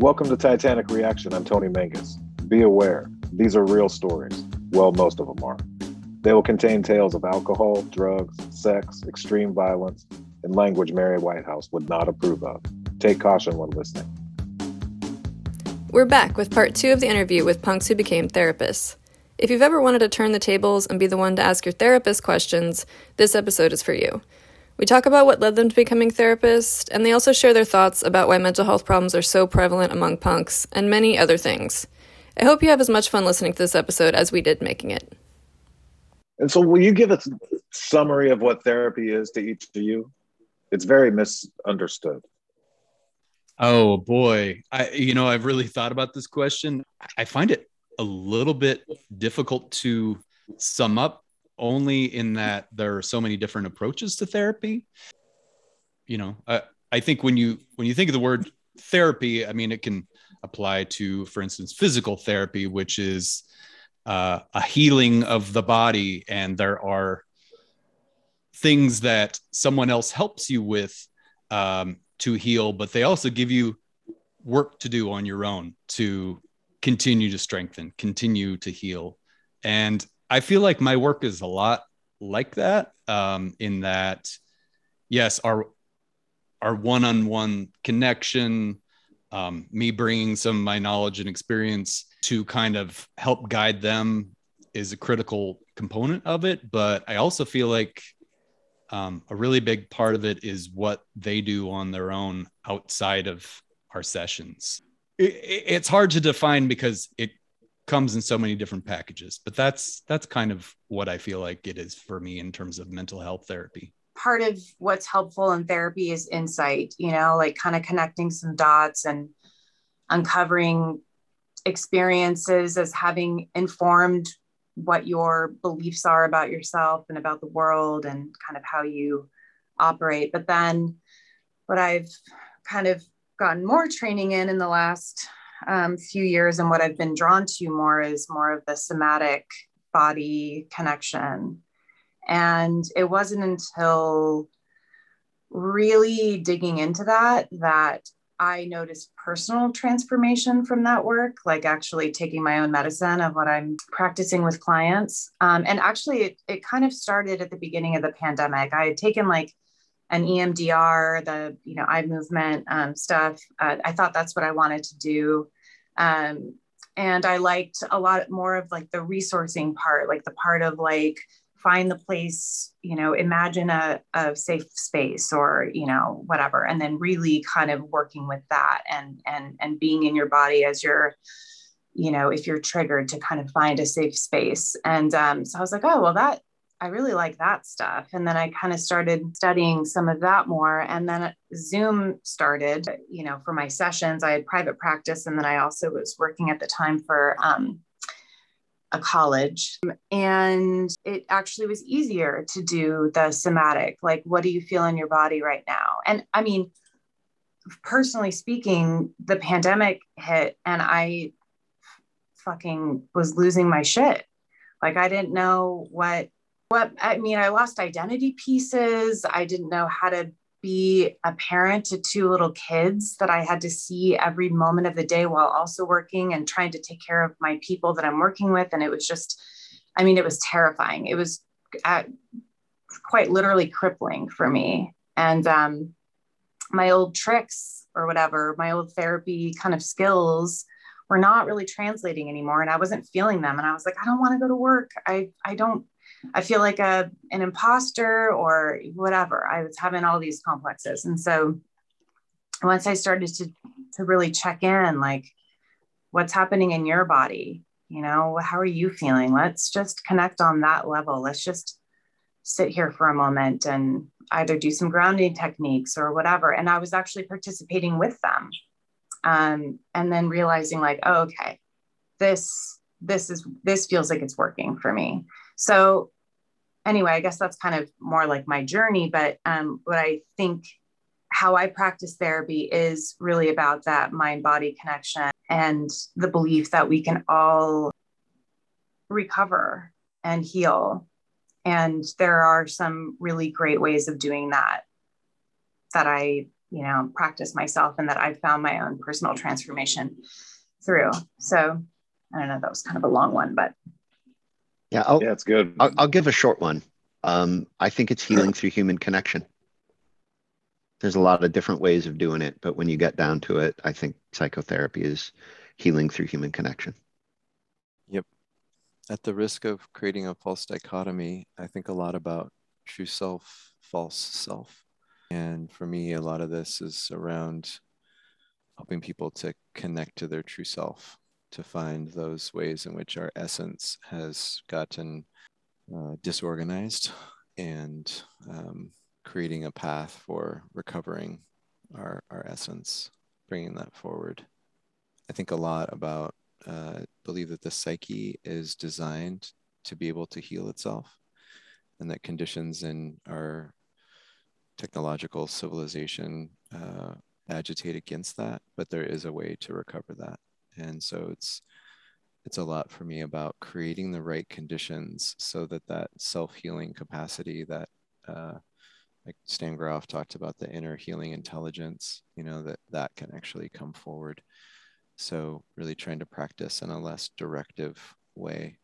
Welcome to Titanic Reaction. I'm Tony Mangus. Be aware, these are real stories. Well, most of them are. They will contain tales of alcohol, drugs, sex, extreme violence, and language Mary Whitehouse would not approve of. Take caution when listening. We're back with part two of the interview with punks who became therapists. If you've ever wanted to turn the tables and be the one to ask your therapist questions, this episode is for you. We talk about what led them to becoming therapists, and they also share their thoughts about why mental health problems are so prevalent among punks, and many other things. I hope you have as much fun listening to this episode as we did making it. And so, will you give a summary of what therapy is to each of you? It's very misunderstood. Oh boy, I you know I've really thought about this question. I find it a little bit difficult to sum up only in that there are so many different approaches to therapy. You know, I, I think when you when you think of the word therapy, I mean it can apply to, for instance, physical therapy, which is uh, a healing of the body, and there are things that someone else helps you with um, to heal, but they also give you work to do on your own to continue to strengthen, continue to heal. And I feel like my work is a lot like that. Um, in that, yes, our our one-on-one connection, um, me bringing some of my knowledge and experience to kind of help guide them is a critical component of it. But I also feel like um, a really big part of it is what they do on their own outside of our sessions. It, it's hard to define because it comes in so many different packages but that's that's kind of what i feel like it is for me in terms of mental health therapy. Part of what's helpful in therapy is insight you know like kind of connecting some dots and uncovering experiences as having informed what your beliefs are about yourself and about the world and kind of how you operate. But then what i've kind of gotten more training in in the last um, few years and what I've been drawn to more is more of the somatic body connection. And it wasn't until really digging into that that I noticed personal transformation from that work, like actually taking my own medicine of what I'm practicing with clients. Um, and actually, it, it kind of started at the beginning of the pandemic. I had taken like an EMDR, the you know eye movement um, stuff. Uh, I thought that's what I wanted to do, um, and I liked a lot more of like the resourcing part, like the part of like find the place, you know, imagine a, a safe space or you know whatever, and then really kind of working with that and and and being in your body as you're you know if you're triggered to kind of find a safe space and um, so i was like oh well that I really like that stuff. And then I kind of started studying some of that more. And then Zoom started, you know, for my sessions. I had private practice. And then I also was working at the time for um, a college. And it actually was easier to do the somatic like, what do you feel in your body right now? And I mean, personally speaking, the pandemic hit and I fucking was losing my shit. Like, I didn't know what what I mean, I lost identity pieces. I didn't know how to be a parent to two little kids that I had to see every moment of the day while also working and trying to take care of my people that I'm working with. And it was just, I mean, it was terrifying. It was uh, quite literally crippling for me. And um, my old tricks or whatever, my old therapy kind of skills were not really translating anymore. And I wasn't feeling them. And I was like, I don't want to go to work. I, I don't I feel like a an imposter or whatever. I was having all these complexes. And so once I started to to really check in, like what's happening in your body, you know, how are you feeling? Let's just connect on that level. Let's just sit here for a moment and either do some grounding techniques or whatever. And I was actually participating with them. Um, and then realizing like, oh, okay, this this is this feels like it's working for me so anyway, I guess that's kind of more like my journey. But um, what I think how I practice therapy is really about that mind body connection and the belief that we can all recover and heal. And there are some really great ways of doing that that I you know, practice myself and that I found my own personal transformation through. So I don't know, that was kind of a long one, but yeah, I'll, yeah, it's good. I'll, I'll give a short one. Um, I think it's healing through human connection. There's a lot of different ways of doing it, but when you get down to it, I think psychotherapy is healing through human connection. Yep. At the risk of creating a false dichotomy, I think a lot about true self, false self. And for me, a lot of this is around helping people to connect to their true self, to find those ways in which our essence has gotten uh, disorganized and um, creating a path for recovering our, our essence, bringing that forward. I think a lot about, uh, believe that the psyche is designed to be able to heal itself and that conditions in our technological civilization uh, agitate against that, but there is a way to recover that. And so it's it's a lot for me about creating the right conditions so that that self-healing capacity that uh, like Stan Grof talked about the inner healing intelligence, you know, that that can actually come forward. So really trying to practice in a less directive way,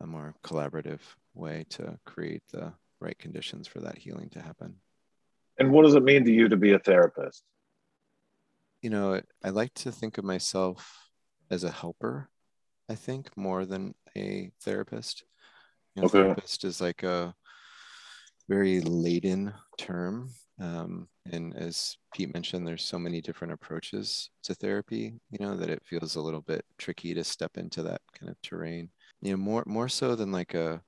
a more collaborative way to create the right conditions for that healing to happen. And what does it mean to you to be a therapist? You know, I like to think of myself as a helper, I think, more than a therapist. You know, okay. therapist is like a very laden term. Um, and as Pete mentioned, there's so many different approaches to therapy, you know, that it feels a little bit tricky to step into that kind of terrain. You know, more more so than like a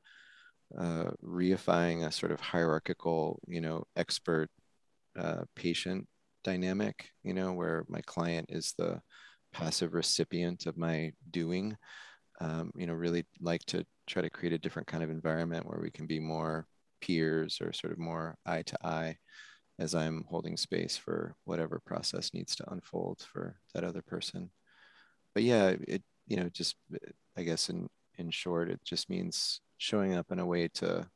uh, reifying a sort of hierarchical, you know, expert uh, patient dynamic, you know, where my client is the passive recipient of my doing. Um, you know, really like to try to create a different kind of environment where we can be more peers or sort of more eye to eye as I'm holding space for whatever process needs to unfold for that other person. But yeah, it, you know, just I guess in in short, it just means showing up in a way to,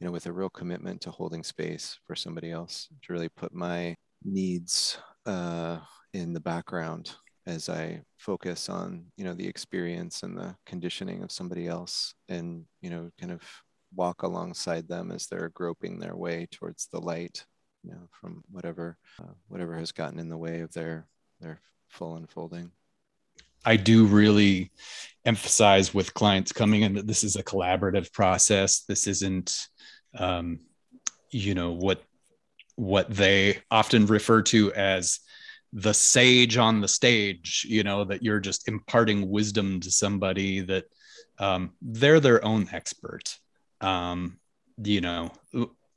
you know, with a real commitment to holding space for somebody else, to really put my needs uh, in the background as I focus on, you know, the experience and the conditioning of somebody else and, you know, kind of walk alongside them as they're groping their way towards the light, you know, from whatever, uh, whatever has gotten in the way of their, their full unfolding. I do really emphasize with clients coming in that this is a collaborative process. This isn't, um, you know, what what they often refer to as the sage on the stage. You know, that you're just imparting wisdom to somebody that um, they're their own expert. Um, you know,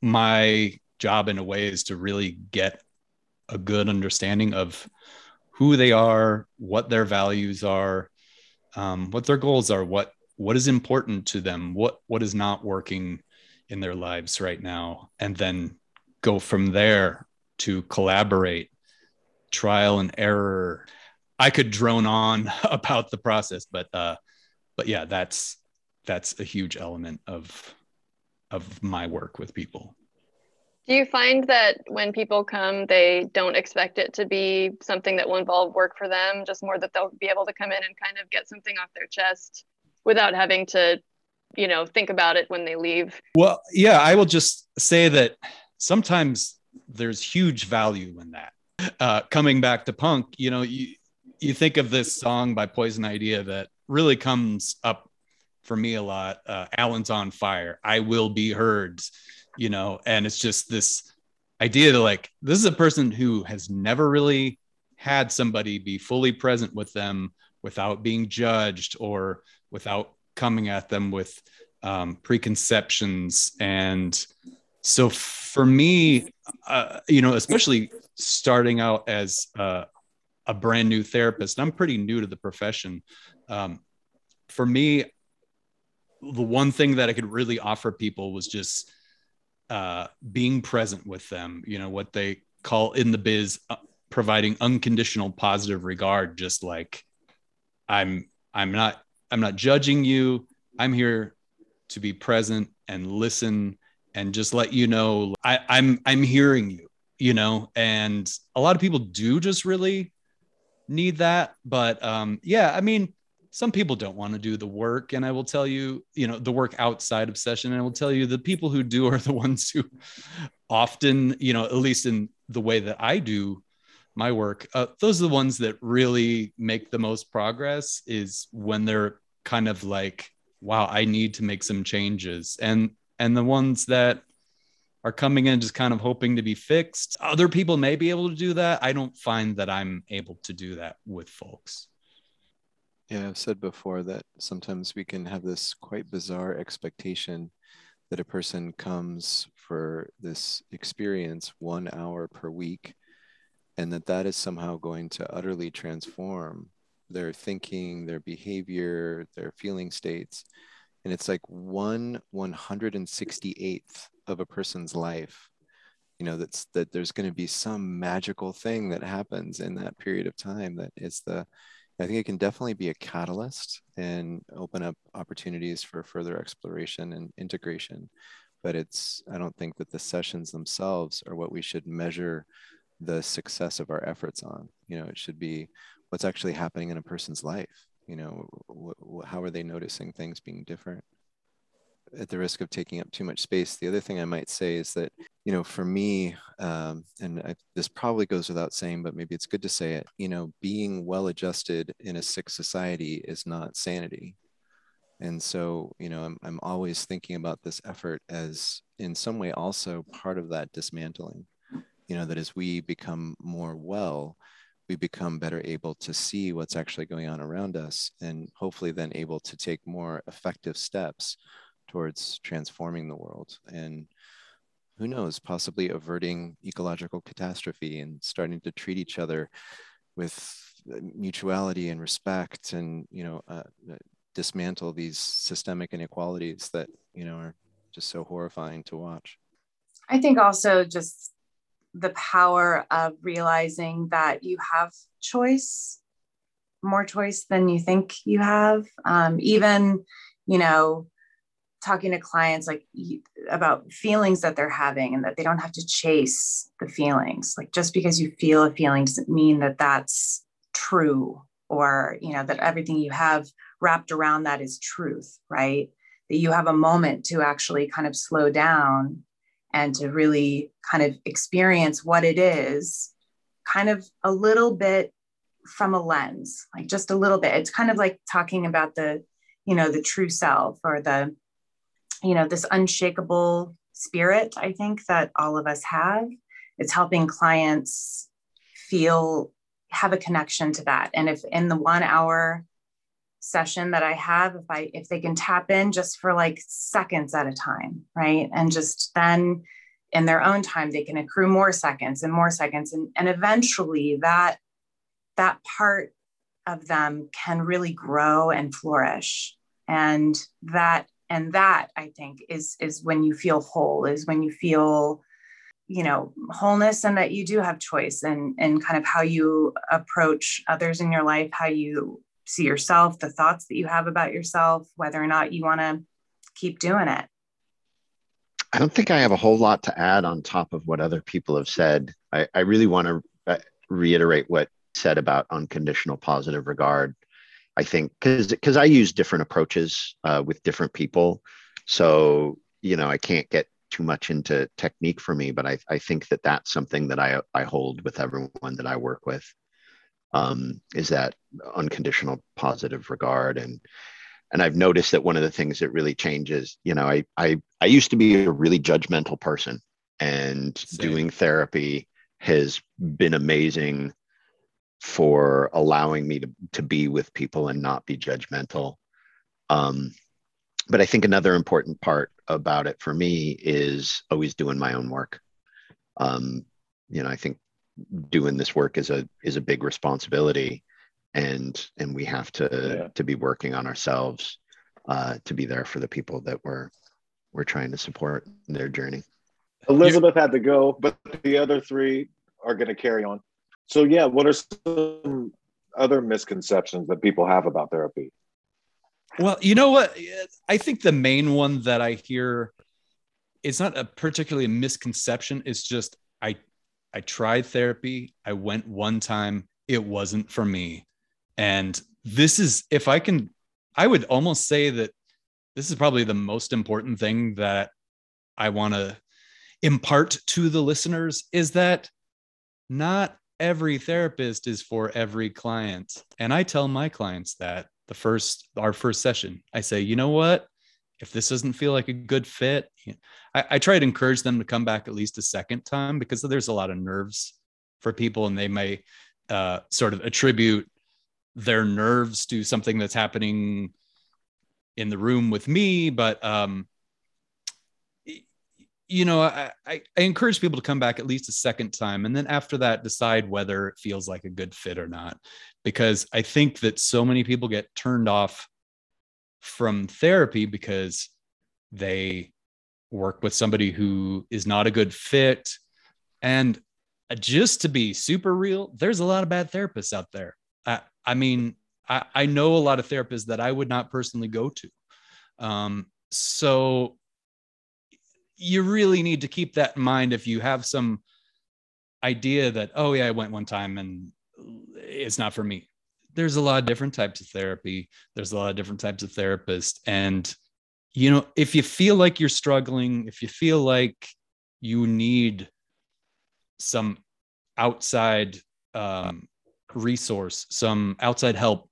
my job in a way is to really get a good understanding of who they are, what their values are, um, what their goals are, what what is important to them, what what is not working in their lives right now, and then go from there to collaborate, trial and error. I could drone on about the process, but uh, but yeah, that's that's a huge element of of my work with people. Do you find that when people come, they don't expect it to be something that will involve work for them, just more that they'll be able to come in and kind of get something off their chest without having to, you know, think about it when they leave? Well, yeah, I will just say that sometimes there's huge value in that. Uh, coming back to punk, you know, you, you think of this song by Poison Idea that really comes up for me a lot. Uh, Alan's on fire. I will be heard you know, and it's just this idea that like, this is a person who has never really had somebody be fully present with them without being judged or without coming at them with um, preconceptions. And so for me, uh, you know, especially starting out as uh, a brand new therapist, I'm pretty new to the profession. Um, for me, the one thing that I could really offer people was just uh, being present with them, you know, what they call in the biz uh, providing unconditional positive regard, just like I'm, I'm not, I'm not judging you. I'm here to be present and listen and just let you know I, I'm, I'm hearing you. You know, and a lot of people do just really need that. But um, yeah, I mean, some people don't want to do the work. And I will tell you, you know, the work outside of session. And I will tell you the people who do are the ones who often, you know, at least in the way that I do my work, uh, those are the ones that really make the most progress is when they're kind of like, wow, I need to make some changes. And and the ones that are coming in just kind of hoping to be fixed. Other people may be able to do that. I don't find that I'm able to do that with folks. Yeah, I've said before that sometimes we can have this quite bizarre expectation that a person comes for this experience one hour per week and that that is somehow going to utterly transform their thinking, their behavior, their feeling states. And it's like one 168th of a person's life you know that's that there's going to be some magical thing that happens in that period of time that is the i think it can definitely be a catalyst and open up opportunities for further exploration and integration. But it's i don't think that the sessions themselves are what we should measure the success of our efforts on. You know it should be what's actually happening in a person's life. You know wh- how are they noticing things being different at the risk of taking up too much space, the other thing I might say is that, you know, for me, um, and I, this probably goes without saying, but maybe it's good to say it, you know, being well adjusted in a sick society is not sanity. And so, you know, I'm, I'm always thinking about this effort as in some way also part of that dismantling, you know, that as we become more well, we become better able to see what's actually going on around us and hopefully then able to take more effective steps towards transforming the world and who knows possibly averting ecological catastrophe and starting to treat each other with mutuality and respect and you know uh, uh, dismantle these systemic inequalities that you know are just so horrifying to watch. I think also just the power of realizing that you have choice more choice than you think you have. Um, even you know talking to clients like about feelings that they're having and that they don't have to chase the feelings. Like just because you feel a feeling doesn't mean that that's true or you know that everything you have wrapped around that is truth right? That you have a moment to actually kind of slow down and to really kind of experience what it is kind of a little bit from a lens like just a little bit. It's kind of like talking about the you know the true self or the you know, this unshakable spirit, I think that all of us have. It's helping clients feel, have a connection to that. And if in the one hour session that I have, if I, if they can tap in just for like seconds at a time, right? And just then in their own time, they can accrue more seconds and more seconds. And, and eventually that, that part of them can really grow and flourish. And that and that i think is is when you feel whole is when you feel you know wholeness and that you do have choice and and kind of how you approach others in your life how you see yourself the thoughts that you have about yourself whether or not you want to keep doing it. I don't think i have a whole lot to add on top of what other people have said. I, I really want to uh, reiterate what said about unconditional positive regard I think because because I use different approaches uh, with different people, so you know I can't get too much into technique for me, but I, I think that that's something that I I hold with everyone that I work with, um, is that unconditional positive regard and and I've noticed that one of the things that really changes, you know, I I I used to be a really judgmental person, and Same. doing therapy has been amazing for allowing me to, to be with people and not be judgmental. Um, but I think another important part about it for me is always doing my own work. Um, you know, I think doing this work is a is a big responsibility, and and we have to yeah. to be working on ourselves uh, to be there for the people that we're we're trying to support in their journey. Elizabeth had to go, but the other three are going to carry on. So yeah, what are some other misconceptions that people have about therapy? Well, you know what? I think the main one that I hear it's not a particularly a misconception. It's just I I tried therapy. I went one time. It wasn't for me. And this is, if I can, I would almost say that this is probably the most important thing that I want to impart to the listeners is that not every therapist is for every client. And I tell my clients that the first, our first session, I say, you know what? if this doesn't feel like a good fit, I, I, try to encourage them to come back at least a second time because there's a lot of nerves for people and they may uh, sort of attribute their nerves to something that's happening in the room with me. But, um, you know, I, I, encourage people to come back at least a second time. And then after that, decide whether it feels like a good fit or not. Because I think that so many people get turned off from therapy because they work with somebody who is not a good fit. And just to be super real, there's a lot of bad therapists out there. I, I mean, I, I know a lot of therapists that I would not personally go to. Um, so you really need to keep that in mind if you have some idea that, oh, yeah, I went one time and it's not for me there's a lot of different types of therapy. There's a lot of different types of therapists. And, you know, if you feel like you're struggling, if you feel like you need some outside um, resource, some outside help,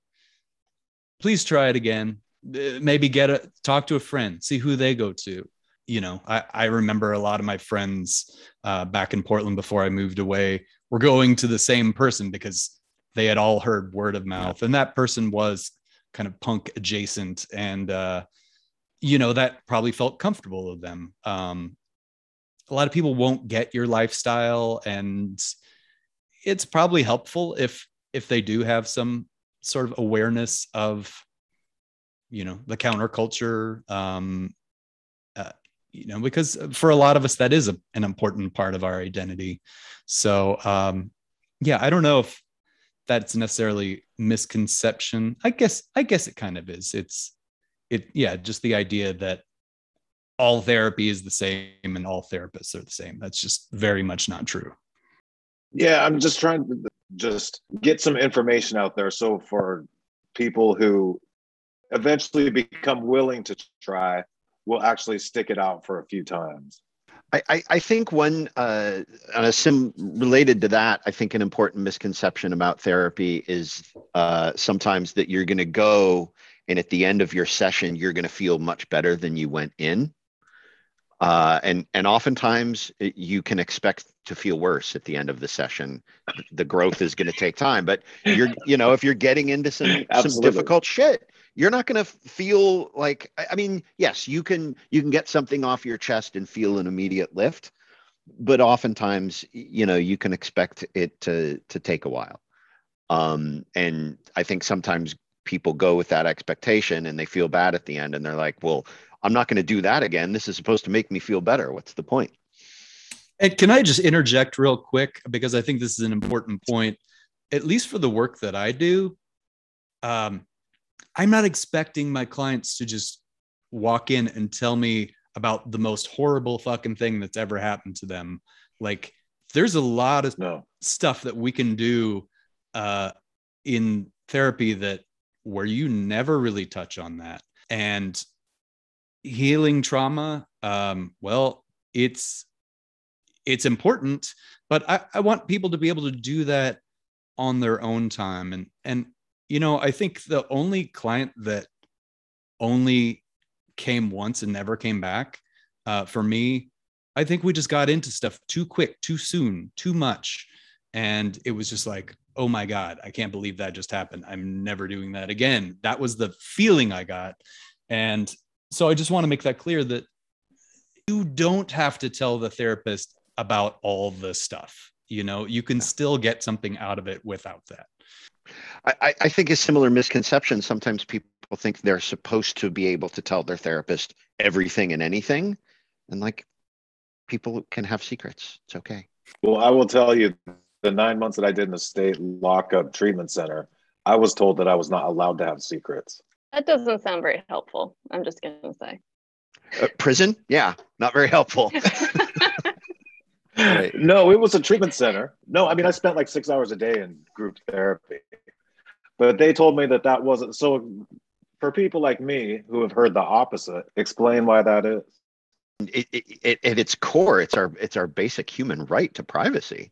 please try it again. Maybe get a talk to a friend, see who they go to. You know, I, I remember a lot of my friends uh, back in Portland before I moved away were going to the same person because they had all heard word of mouth and that person was kind of punk adjacent and uh, you know that probably felt comfortable with them. Um, a lot of people won't get your lifestyle and it's probably helpful if if they do have some sort of awareness of you know the counterculture um you know because for a lot of us that is a, an important part of our identity so um yeah i don't know if that's necessarily misconception. I guess I guess it kind of is. It's it yeah, just the idea that all therapy is the same and all therapists are the same. That's just very much not true. Yeah, I'm just trying to just get some information out there so for people who eventually become willing to try will actually stick it out for a few times. I, I think one uh, on a sim related to that, I think an important misconception about therapy is uh, sometimes that you're going to go and at the end of your session you're going to feel much better than you went in, uh, and and oftentimes you can expect to feel worse at the end of the session. The growth is going to take time, but you're you know if you're getting into some some difficult shit, you're not going to feel like i mean yes you can you can get something off your chest and feel an immediate lift but oftentimes you know you can expect it to to take a while. Um and i think sometimes people go with that expectation and they feel bad at the end and they're like well i'm not going to do that again. This is supposed to make me feel better. What's the point? And can i just interject real quick? Because i think this is an important point. At least for the work that i do um, I'm not expecting my clients to just walk in and tell me about the most horrible fucking thing that's ever happened to them. Like there's a lot of no. stuff that we can do uh, in therapy that where you never really touch on that. And healing trauma, um, well, it's it's important, but I, I want people to be able to do that on their own time. And and you know, I think the only client that only came once and never came back uh, for me, I think we just got into stuff too quick, too soon, too much. And it was just like, oh my God, I can't believe that just happened. I'm never doing that again. That was the feeling I got. And so I just want to make that clear that you don't have to tell the therapist about all the stuff. You know, you can still get something out of it without that. I, I think a similar misconception. Sometimes people think they're supposed to be able to tell their therapist everything and anything. And like people can have secrets. It's okay. Well, I will tell you the nine months that I did in the state lockup treatment center, I was told that I was not allowed to have secrets. That doesn't sound very helpful. I'm just going to say. Uh, prison? Yeah, not very helpful. Right. No, it was a treatment center. No, I mean, I spent like six hours a day in group therapy, but they told me that that wasn't so. For people like me who have heard the opposite, explain why that is. It, it, it, at its core, it's our it's our basic human right to privacy.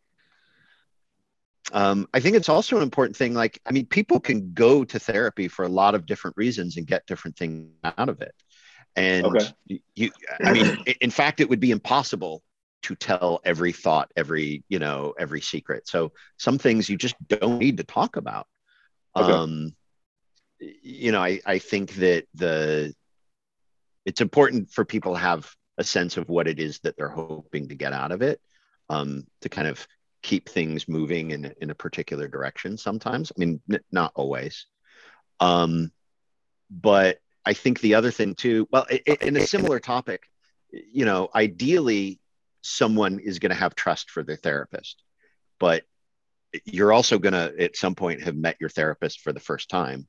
Um, I think it's also an important thing. Like, I mean, people can go to therapy for a lot of different reasons and get different things out of it. And Okay. you- you, I mean, in fact, it would be impossible to tell every thought, every, you know, every secret. So some things you just don't need to talk about. Okay. Um, you know, I, I think that the, it's important for people to have a sense of what it is that they're hoping to get out of it um, to kind of keep things moving in, in a particular direction sometimes. I mean, n- not always. Um, but I think the other thing too, well, in a similar topic, you know, ideally someone is going to have trust for their therapist, but you're also going to at some point have met your therapist for the first time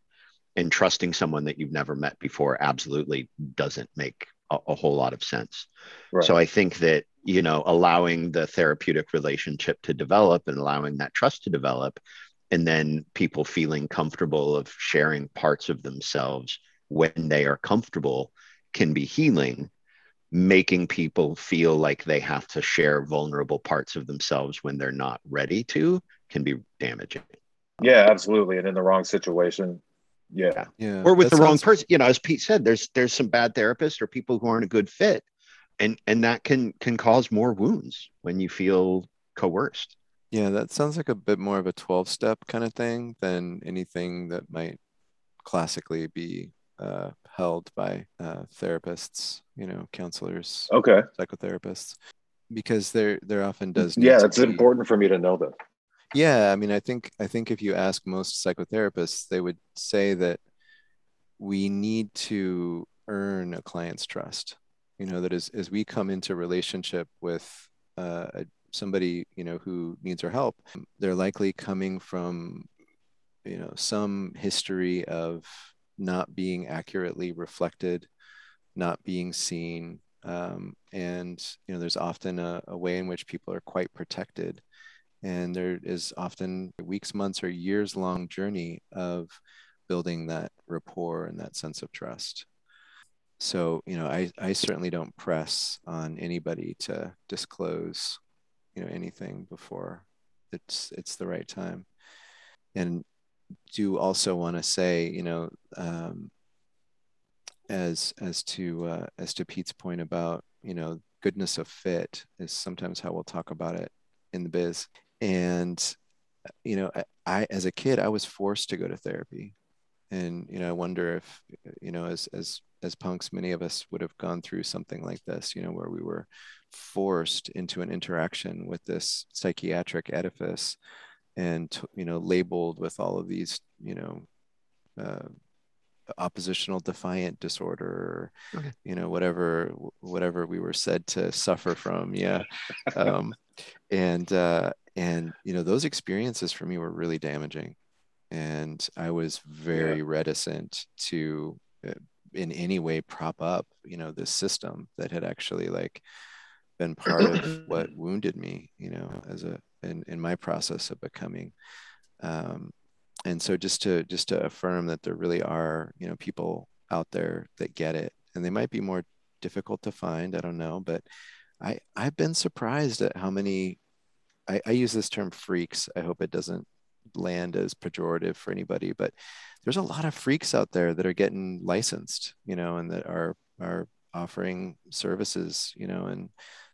and trusting someone that you've never met before absolutely doesn't make a, a whole lot of sense. Right. So I think that, you know, allowing the therapeutic relationship to develop and allowing that trust to develop, and then people feeling comfortable of sharing parts of themselves when they are comfortable can be healing. Making people feel like they have to share vulnerable parts of themselves when they're not ready to can be damaging. yeah, absolutely. And in the wrong situation, yeah, Yeah. or with that the wrong person you know as pete said there's there's some bad therapists or people who aren't a good fit and and that can can cause more wounds when you feel coerced Yeah, that sounds like a bit more of a 12 step kind of thing than anything that might classically be uh, held by uh, therapists, you know, counselors, okay, psychotherapists, because there there often does need yeah, it's important for me to know that. Yeah, I mean, I think I think if you ask most psychotherapists, they would say that we need to earn a client's trust. You know, that as as we come into relationship with uh, a, somebody, you know, who needs our help, they're likely coming from, you know, some history of not being accurately reflected, not being seen, um, and you know, there's often a, a way in which people are quite protected. And there is often weeks months or years long journey of building that rapport and that sense of trust. So you know i i certainly don't press on anybody to disclose you know anything before it's it's the right time. And do also want to say you know um, as as to uh, as to pete's point about you know goodness of fit is sometimes how we'll talk about it in the biz. And you know I, I as a kid i was forced to go to therapy. And you know i wonder if you know as as as punks many of us would have gone through something like this you know where we were forced into an interaction with this psychiatric edifice and you know labeled with all of these you know uh, oppositional defiant disorder or Okay. you know whatever whatever we were said to suffer from. Yeah. Um, and uh, and you know those experiences for me were really damaging. And i was very reticent to uh, in any way prop up you know this system that had actually like been part of what wounded me you know as a in, in my process of becoming um, and so just to just to affirm that there really are you know people out there that get it and they might be more difficult to find i don't know but i i've been surprised at how many I, I use this term freaks i hope it doesn't land as pejorative for anybody but there's a lot of freaks out there that are getting licensed you know and that are are offering services you know and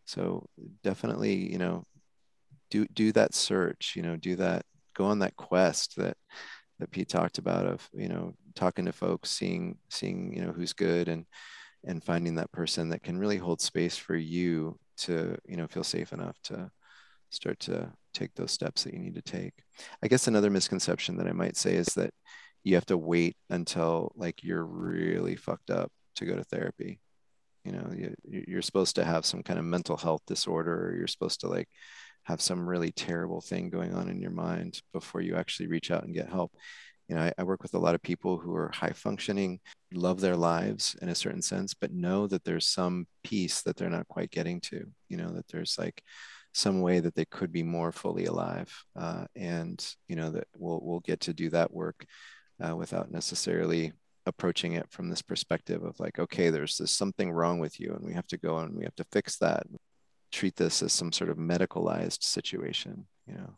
so definitely you know do do that search you know do that go on that quest that that Pete talked about of you know talking to folks seeing seeing you know who's good and and finding that person that can really hold space for you to you know feel safe enough to start to take those steps that you need to take. I guess another misconception that i might say is that you have to wait until like you're really fucked up to go to therapy. You know you, you're supposed to have some kind of mental health disorder or you're supposed to like have some really terrible thing going on in your mind before you actually reach out and get help. You know I, I, work with a lot of people who are high functioning love their lives in a certain sense but know that there's some piece that they're not quite getting to you know that there's like some way that they could be more fully alive uh, and you know that we'll we'll get to do that work uh, without necessarily approaching it from this perspective of like okay there's this something wrong with you and we have to go and we have to fix that treat this as some sort of medicalized situation you know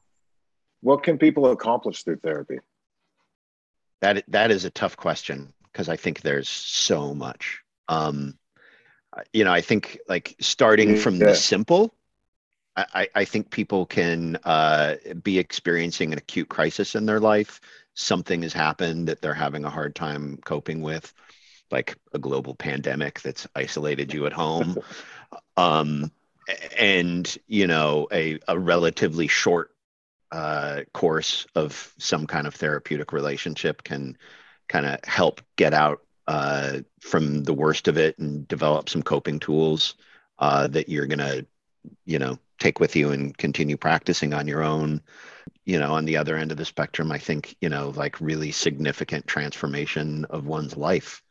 what can people accomplish through therapy that that is a tough question because i think there's so much um you know i think like starting from the simple I, I think people can uh, be experiencing an acute crisis in their life. Something has happened that they're having a hard time coping with, like a global pandemic that's isolated you at home. um, and, you know, a, a relatively short uh, course of some kind of therapeutic relationship can kind of help get out uh, from the worst of it and develop some coping tools uh, that you're to, you know, take with you and continue practicing on your own. You know on the other end of the spectrum i think you know like really significant transformation of one's life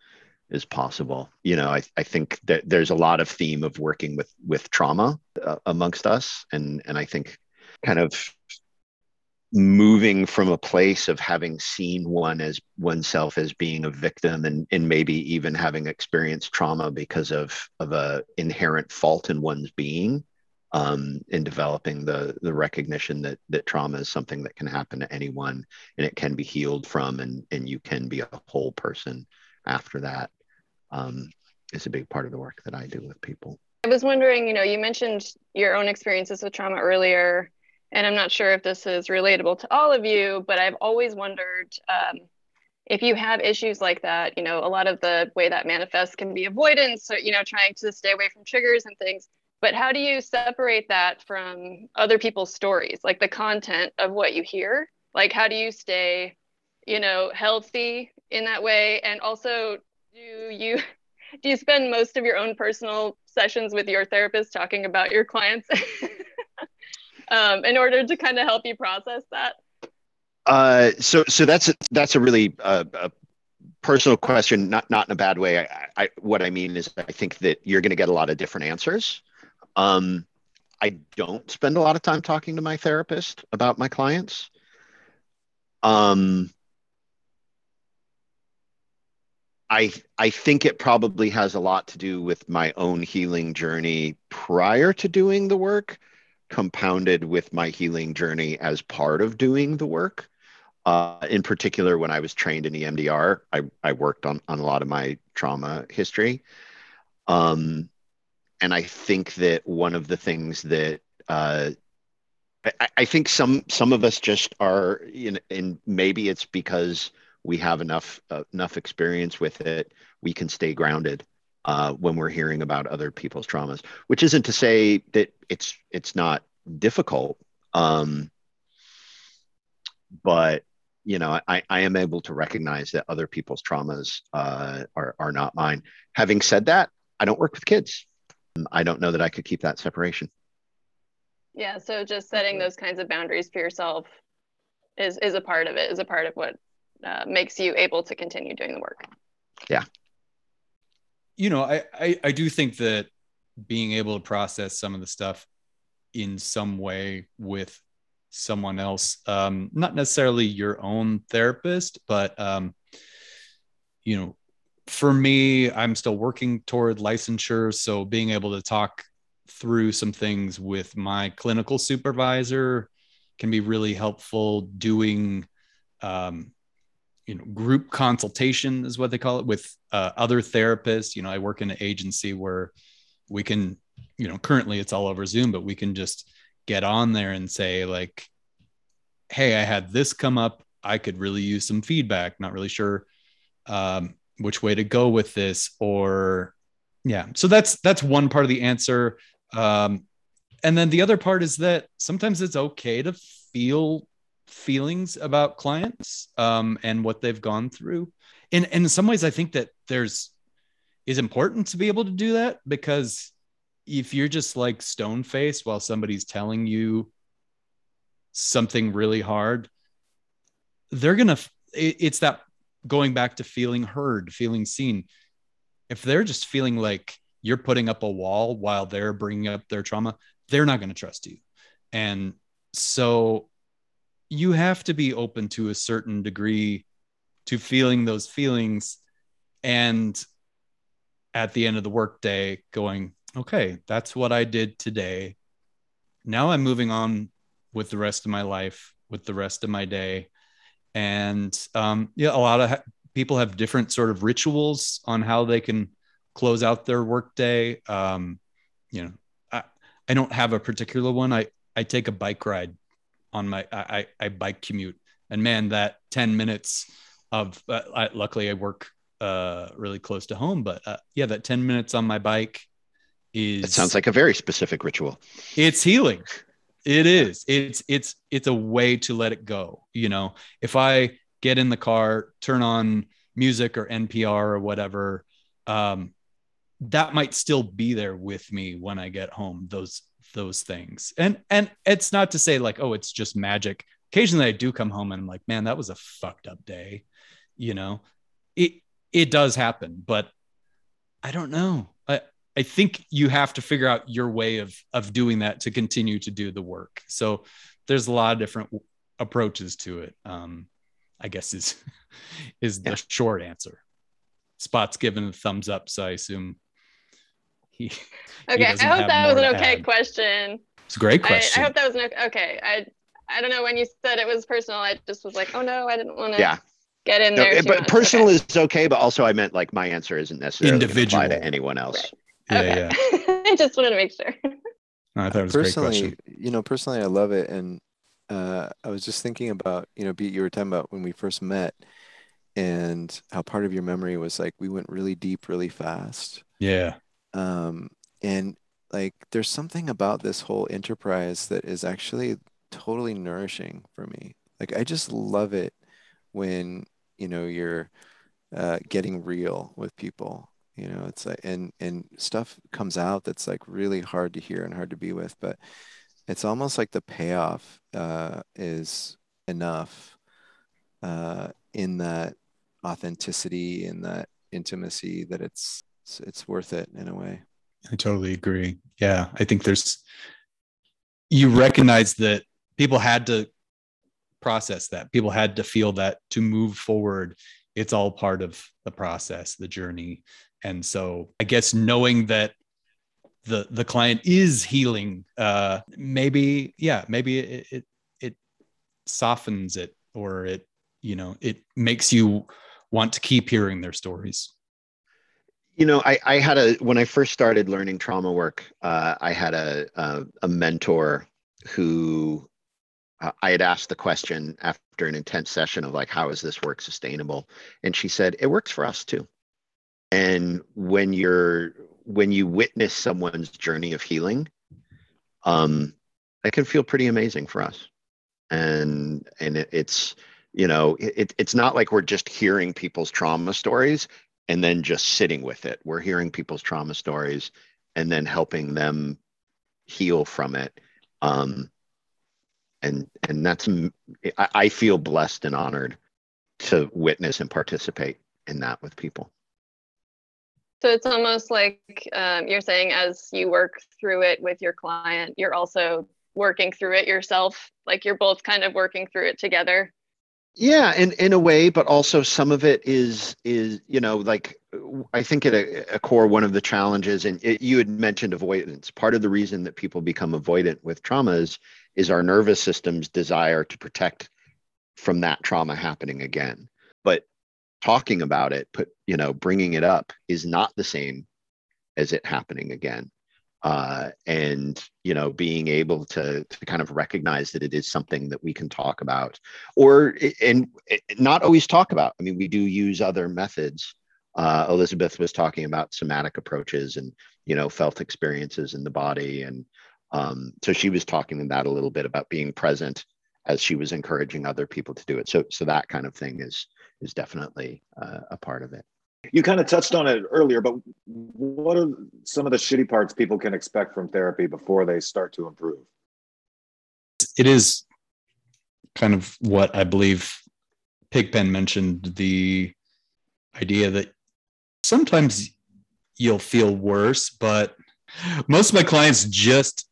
is possible. You know i, I think that there's a lot of theme of working with with trauma uh, amongst us. And and i think kind of moving from a place of having seen one as oneself as being a victim and, and maybe even having experienced trauma because of of a inherent fault in one's being um, in developing the the recognition that that trauma is something that can happen to anyone and it can be healed from and and you can be a whole person after that um, is a big part of the work that I do with people. I was wondering, you know, you mentioned your own experiences with trauma earlier, and I'm not sure if this is relatable to all of you, but I've always wondered um, if you have issues like that. You know, a lot of the way that manifests can be avoidance, so you know, trying to stay away from triggers and things but how do you separate that from other people's stories like the content of what you hear like how do you stay you know healthy in that way and also do you do you spend most of your own personal sessions with your therapist talking about your clients? Um, in order to kind of help you process that? Uh, so so that's a, that's a really uh, a personal question not not in a bad way. I, I what i mean is i think that you're going to get a lot of different answers. Um, I don't spend a lot of time talking to my therapist about my clients. Um, I I think it probably has a lot to do with my own healing journey prior to doing the work, compounded with my healing journey as part of doing the work. Uh, in particular, when I was trained in EMDR, I, I worked on, on a lot of my trauma history. Um, and I think that one of the things that uh, I, I, think some some of us just are, in, and maybe it's because we have enough uh, enough experience with it, we can stay grounded uh, when we're hearing about other people's traumas. Which isn't to say that it's it's not difficult, um, but you know, I, I am able to recognize that other people's traumas uh, are are not mine. Having said that, I don't work with kids. I don't know that I could keep that separation. Yeah, so just setting those kinds of boundaries for yourself is is a part of it. Is a part of what uh, makes you able to continue doing the work. Yeah. You know, I, I I do think that being able to process some of the stuff in some way with someone else, um, not necessarily your own therapist, but um, you know, for me, I'm still working toward licensure. So being able to talk through some things with my clinical supervisor can be really helpful. Doing, um, you know, group consultation is what they call it with uh, other therapists. You know, I work in an agency where we can, you know, currently it's all over Zoom, but we can just get on there and say like, "Hey, I had this come up. I could really use some feedback. Not really sure." Um, which way to go with this or yeah so that's that's one part of the answer um, and then the other part is that sometimes it's okay to feel feelings about clients um, and what they've gone through and, and in some ways i think that there's is important to be able to do that because if you're just like stone faced while somebody's telling you something really hard they're gonna it's that going back to feeling heard, feeling seen. If they're just feeling like you're putting up a wall while they're bringing up their trauma, they're not going to trust you. And so you have to be open to a certain degree to feeling those feelings and at the end of the workday going okay that's what i did today. Now i'm moving on with the rest of my life with the rest of my day. And um, yeah a lot of ha- people have different sort of rituals on how they can close out their workday. Um, you know I, I don't have a particular one. I i take a bike ride on my i i bike commute. And man that 10 minutes of uh, I, luckily i work uh really close to home but uh, yeah that 10 minutes on my bike is It sounds like a very specific ritual. it's healing. It is. It's it's it's a way to let it go you know? If i get in the car turn on music or npr or whatever um that might still be there with me when i get home those those things. And and it's not to say like oh it's just magic. Occasionally i do come home and i'm like man that was a fucked up day you know? It it does happen but i don't know. I i think you have to figure out your way of of doing that to continue to do the work. So there's a lot of different w- approaches to it um i guess is is the Yeah. short answer. Spot's given a thumbs up so i assume he Okay, I hope that was an okay add. question. it's a great question I hope that was an okay. okay. I I don't know when you said it was personal. I just was like, oh no, I didn't want to Yeah. get in No, there. but much. personal Okay. is okay, but also I meant like my answer isn't necessarily gonna apply Individual. to anyone else. Right. yeah okay. yeah I just wanted to make sure. No, i thought it was a great personally, question you know, personally, I love it, and uh, I was just thinking about, you know, Pete, you were talking about when we first met, and how part of your memory was like we went really deep, really fast. yeah Um, and like, there's something about this whole enterprise that is actually totally nourishing for me. Like, I just love it when, you know, you're uh, getting real with people. You know, it's like, and and stuff comes out that's like really hard to hear and hard to be with, but it's almost like the payoff uh, is enough uh, in that authenticity, in that intimacy, that it's it's, it's worth it in a way. I totally agree. Yeah, I think there's you recognize that people had to process that. People had to feel that to move forward. It's all part of the process, the journey. And so I guess knowing that the the client is healing uh maybe yeah, maybe it it, it softens it or it you know, it makes you want to keep hearing their stories. You know, I, I had a when I first started learning trauma work, uh, I had a, a a mentor who uh, I had asked the question after an intense session of like, how is this work sustainable? And she said, it works for us too. And when you're when you witness someone's journey of healing, um, it can feel pretty amazing for us. And and it, it's you know it, it's not like we're just hearing people's trauma stories and then just sitting with it. We're hearing people's trauma stories and then helping them heal from it. Um, and and that's I, I feel blessed and honored to witness and participate in that with people. So it's almost like um, you're saying as you work through it with your client, you're also working through it yourself. Like you're both kind of working through it together. Yeah, in in a way, but also some of it is is you know like I think at a, a core one of the challenges, and it, you had mentioned avoidance. Part of the reason that people become avoidant with traumas is our nervous system's desire to protect from that trauma happening again. But talking about it, put you know, bringing it up is not the same as it happening again. Uh, and you know, being able to to kind of recognize that it is something that we can talk about, or and not always talk about. I mean, we do use other methods. Uh, Elizabeth was talking about somatic approaches and you know felt experiences in the body, and um, so she was talking in that a little bit about being present as she was encouraging other people to do it. So so that kind of thing is is definitely uh, a part of it. You kind of touched on it earlier, but what are some of the shitty parts people can expect from therapy before they start to improve? It is kind of what I believe Pigpen mentioned the idea that sometimes you'll feel worse, but most of my clients just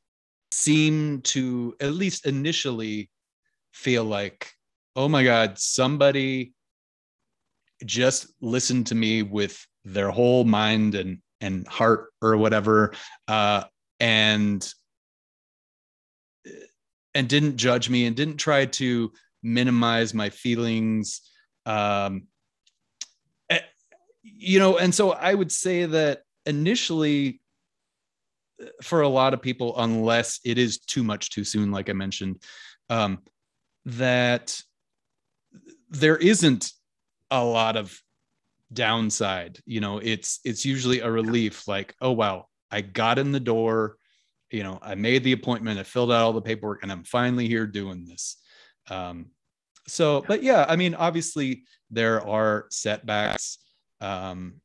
seem to at least initially feel like oh my god somebody just listened to me with their whole mind and and heart or whatever uh and and didn't judge me and didn't try to minimize my feelings um eh, you know and so i would say that initially for a lot of people unless it is too much too soon like i mentioned um that there isn't a lot of downside you know it's it's usually a relief like oh wow i got in the door you know i made the appointment i filled out all the paperwork and i'm finally here doing this. Um so but yeah i mean obviously there are setbacks um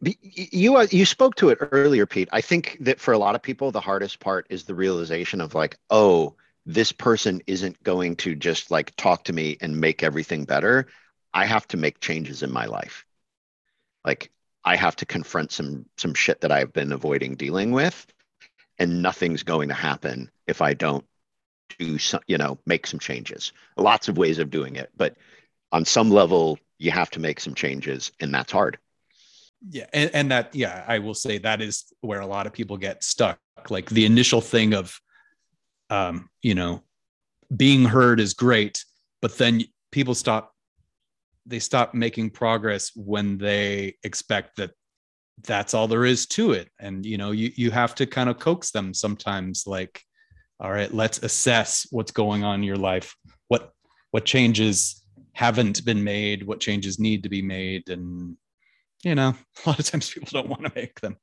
you uh, you spoke to it earlier pete. I think that for a lot of people the hardest part is the realization of like oh this person isn't going to just like talk to me and make everything better I have to make changes in my life. Like I have to confront some some shit that I've been avoiding dealing with and nothing's going to happen if I don't do some, you know, make some changes. Lots of ways of doing it, but on some level you have to make some changes and that's hard. Yeah, and, and that yeah, I will say that is where a lot of people get stuck. Like the initial thing of um, you know, being heard is great, but then people stop they stop making progress when they expect that that's all there is to it. And you know you you have to kind of coax them sometimes like all right let's assess what's going on in your life. What what changes haven't been made what changes need to be made and you know a lot of times people don't want to make them.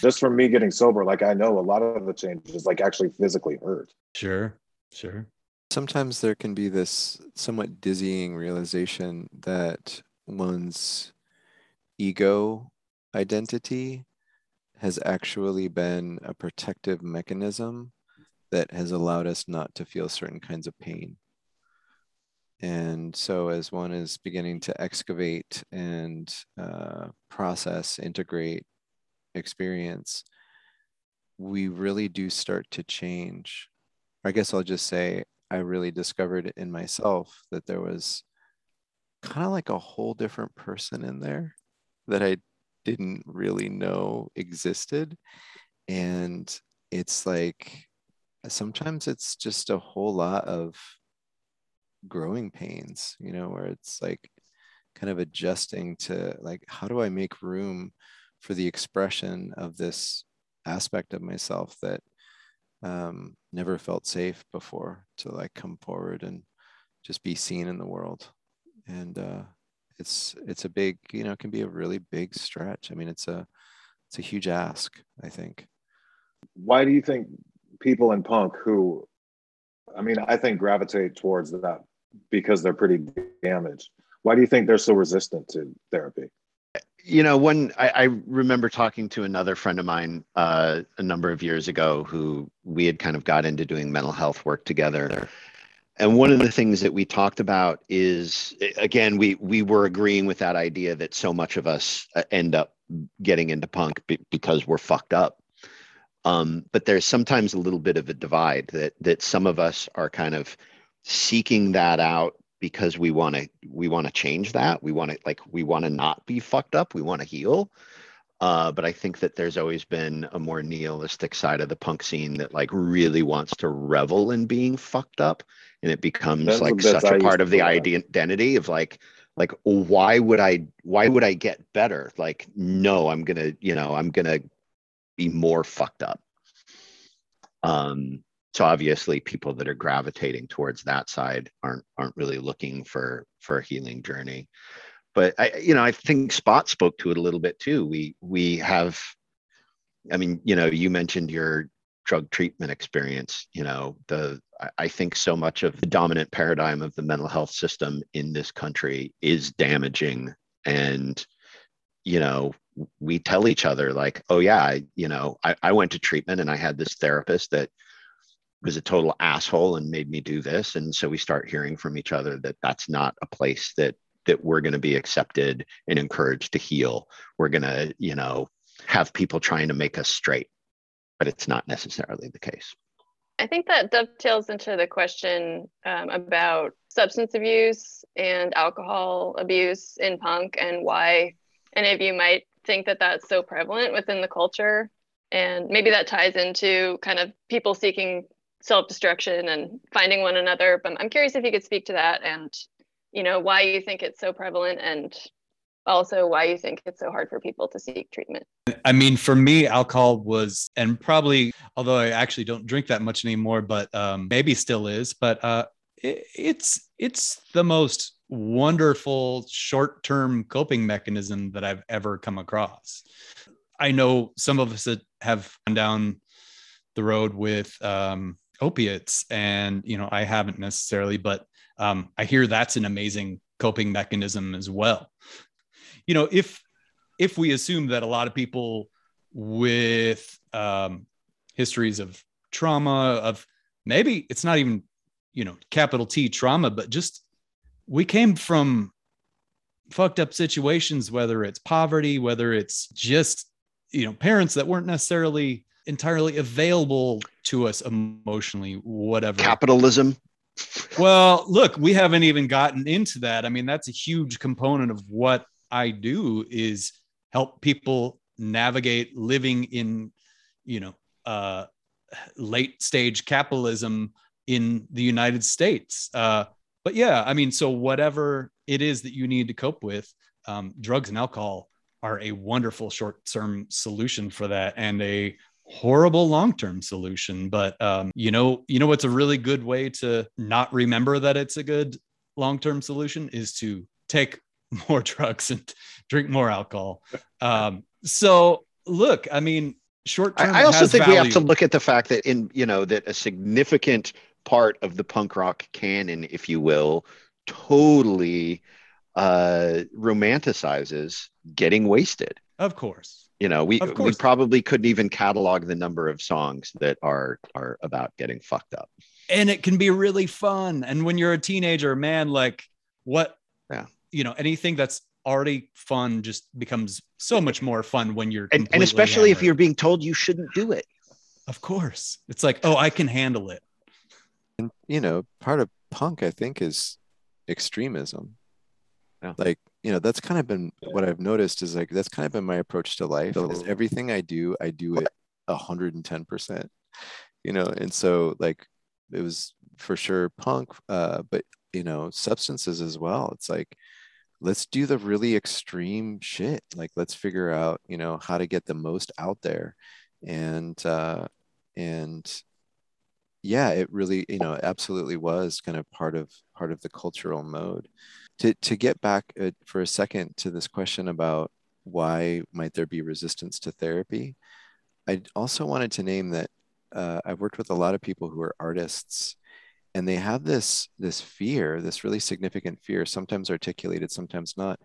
Just from me getting sober like i know a lot of the changes like actually physically hurt. Sure sure sometimes there can be this somewhat dizzying realization that one's ego identity has actually been a protective mechanism that has allowed us not to feel certain kinds of pain. And so, as one is beginning to excavate and uh, process, integrate experience, we really do start to change. I guess I'll just say I really discovered in myself that there was kind of like a whole different person in there that I didn't really know existed. And it's like sometimes it's just a whole lot of growing pains, you know, where it's like kind of adjusting to like, how do I make room for the expression of this aspect of myself that um, never felt safe before to like come forward and just be seen in the world. And uh, it's it's a big you know it can be a really big stretch. I mean it's a it's a huge ask i think. Why do you think people in punk who i mean i think gravitate towards that because they're pretty damaged. Why do you think they're so resistant to therapy you know, when I, I, remember talking to another friend of mine uh, a number of years ago who we had kind of got into doing mental health work together. And one of the things that we talked about is, again, we we were agreeing with that idea that so much of us uh, end up getting into punk because we're fucked up. Um, but there's sometimes a little bit of a divide that that some of us are kind of seeking that out because we want to we want to change that. We want to like we want to not be fucked up. We want to heal. Uh, but i think that there's always been a more nihilistic side of the punk scene that like really wants to revel in being fucked up. And it becomes That's like such a part of the identity of like like why would i why would i get better? Like no i'm gonna you know i'm gonna be more fucked up. Um so obviously people that are gravitating towards that side aren't aren't really looking for for a healing journey. But i you know i think spot spoke to it a little bit too. We we have i mean you know you mentioned your drug treatment experience you know the i think so much of the dominant paradigm of the mental health system in this country is damaging. And you know we tell each other like oh yeah I, you know I, I went to treatment and i had this therapist that was a total asshole and made me do this and so we start hearing from each other that that's not a place that that we're going to be accepted and encouraged to heal we're going to you know have people trying to make us straight but it's not necessarily the case. I think that dovetails into the question um, about substance abuse and alcohol abuse in punk and why any of you might think that that's so prevalent within the culture. And maybe that ties into kind of people seeking self destruction and finding one another. But I'm curious if you could speak to that and, you know, why you think it's so prevalent and also why you think it's so hard for people to seek treatment. I mean, for me, alcohol was, and probably, although I actually don't drink that much anymore, but um, maybe still is, but uh, it, it's it's the most wonderful short-term coping mechanism that I've ever come across. I know some of us that have gone down the road with um, opiates, and you know, I haven't necessarily, but um, I hear that's an amazing coping mechanism as well. You know, if if we assume that a lot of people with um, histories of trauma, of maybe it's not even you know capital T trauma, but just we came from fucked up situations, whether it's poverty, whether it's just you know parents that weren't necessarily entirely available to us emotionally, whatever. Capitalism. Well, look, we haven't even gotten into that. I mean, that's a huge component of what I do is help people navigate living in, you know, uh, late stage capitalism in the United States. Uh, but yeah, I mean, so whatever it is that you need to cope with, um, drugs and alcohol are a wonderful short term solution for that and a horrible long-term solution but um, you know you know what's a really good way to not remember that it's a good long-term solution is to take more drugs and drink more alcohol. Um, so look, I mean, short term. I, I also think value. we have to look at the fact that in you know that a significant part of the punk rock canon, if you will, totally uh, romanticizes getting wasted. Of course. You know, we we probably couldn't even catalog the number of songs that are are about getting fucked up. And it can be really fun. And when you're a teenager, man, like what yeah you know anything that's already fun just becomes so much more fun when you're and, and especially hammered. if you're being told you shouldn't do it of course it's like oh i can handle it and you know part of punk i think is extremism yeah. like you know that's kind of been what i've noticed is like that's kind of been my approach to life is everything i do i do it 110% you know and so like it was for sure punk uh but you know substances as well. It's like let's do the really extreme shit. Like let's figure out you know how to get the most out there. And uh and yeah it really you know absolutely was kind of part of part of the cultural mode to to get back uh, for a second to this question about why might there be resistance to therapy i also wanted to name that uh, i've worked with a lot of people who are artists and they have this this fear this really significant fear sometimes articulated sometimes not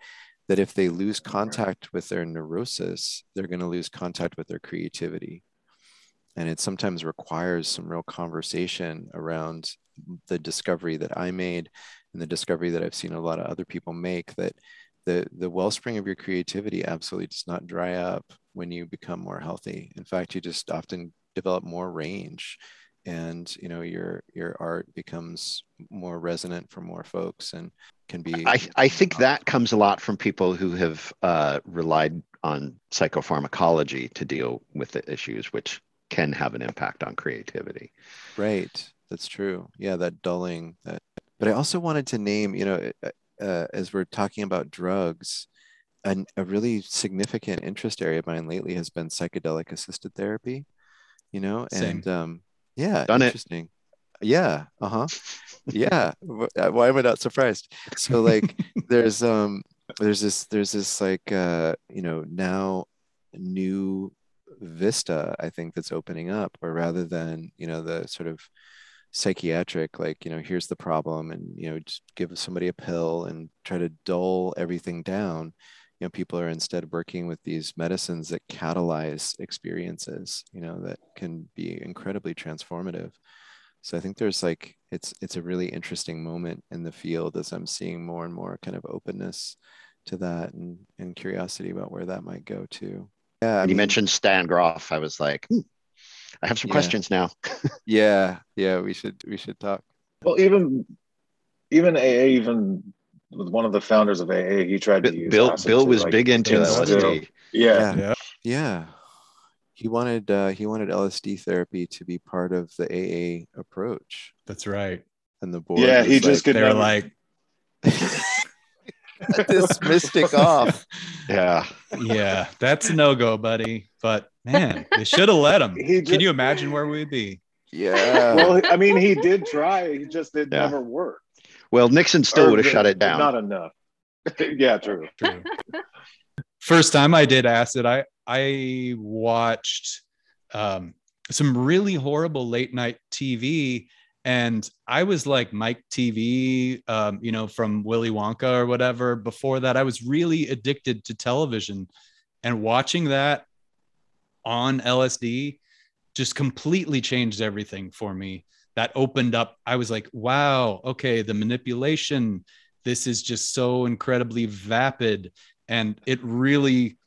that if they lose contact with their neurosis they're going to lose contact with their creativity. And it sometimes requires some real conversation around the discovery that i made and the discovery that i've seen a lot of other people make that the the wellspring of your creativity absolutely does not dry up when you become more healthy. In fact you just often develop more range and you know your your art becomes more resonant for more folks and can be i, I think that comes a lot from people who have uh, relied on psychopharmacology to deal with the issues which can have an impact on creativity. Right. That's true. Yeah that dulling that but i also wanted to name you know uh, uh as we're talking about drugs an, a really significant interest area of mine lately has been psychedelic assisted therapy you know and um yeah, Done interesting. It. Yeah. Uh huh. yeah. Why am I not surprised? So like, there's um, there's this there's this like uh, you know now new vista I think that's opening up, or rather than you know the sort of psychiatric like you know here's the problem and you know just give somebody a pill and try to dull everything down. You know people are instead working with these medicines that catalyze experiences you know that can be incredibly transformative. So i think there's like it's it's a really interesting moment in the field as i'm seeing more and more kind of openness to that and, and curiosity about where that might go to yeah I you mentioned stan grof i was like hmm, I have some Yeah. questions now. Yeah, yeah, we should we should talk. Well, even even AA, even with one of the founders of AA, he tried to use Bill Bill to, was like, big into instill- LSD. Yeah, Yeah. Yeah. He wanted uh, he wanted LSD therapy to be part of the AA approach, That's right. and the board. yeah. He was just could They're never. like, cut this mystic off. Yeah. yeah, that's no go, buddy. But man, they should have let him. He Can you imagine where we'd be? Yeah. well, I mean, he did try. He just did yeah. never work. Well, Nixon still would have shut it down. Not enough. yeah, true. True. First time I did acid, I I watched um, some really horrible late night TV, and I was like Mike Teavee, um, you know, from Willy Wonka or whatever. Before that, I was really addicted to television, and watching that on LSD just completely changed everything for me. That opened up. I was like, wow, okay, the manipulation. This is just so incredibly vapid and it really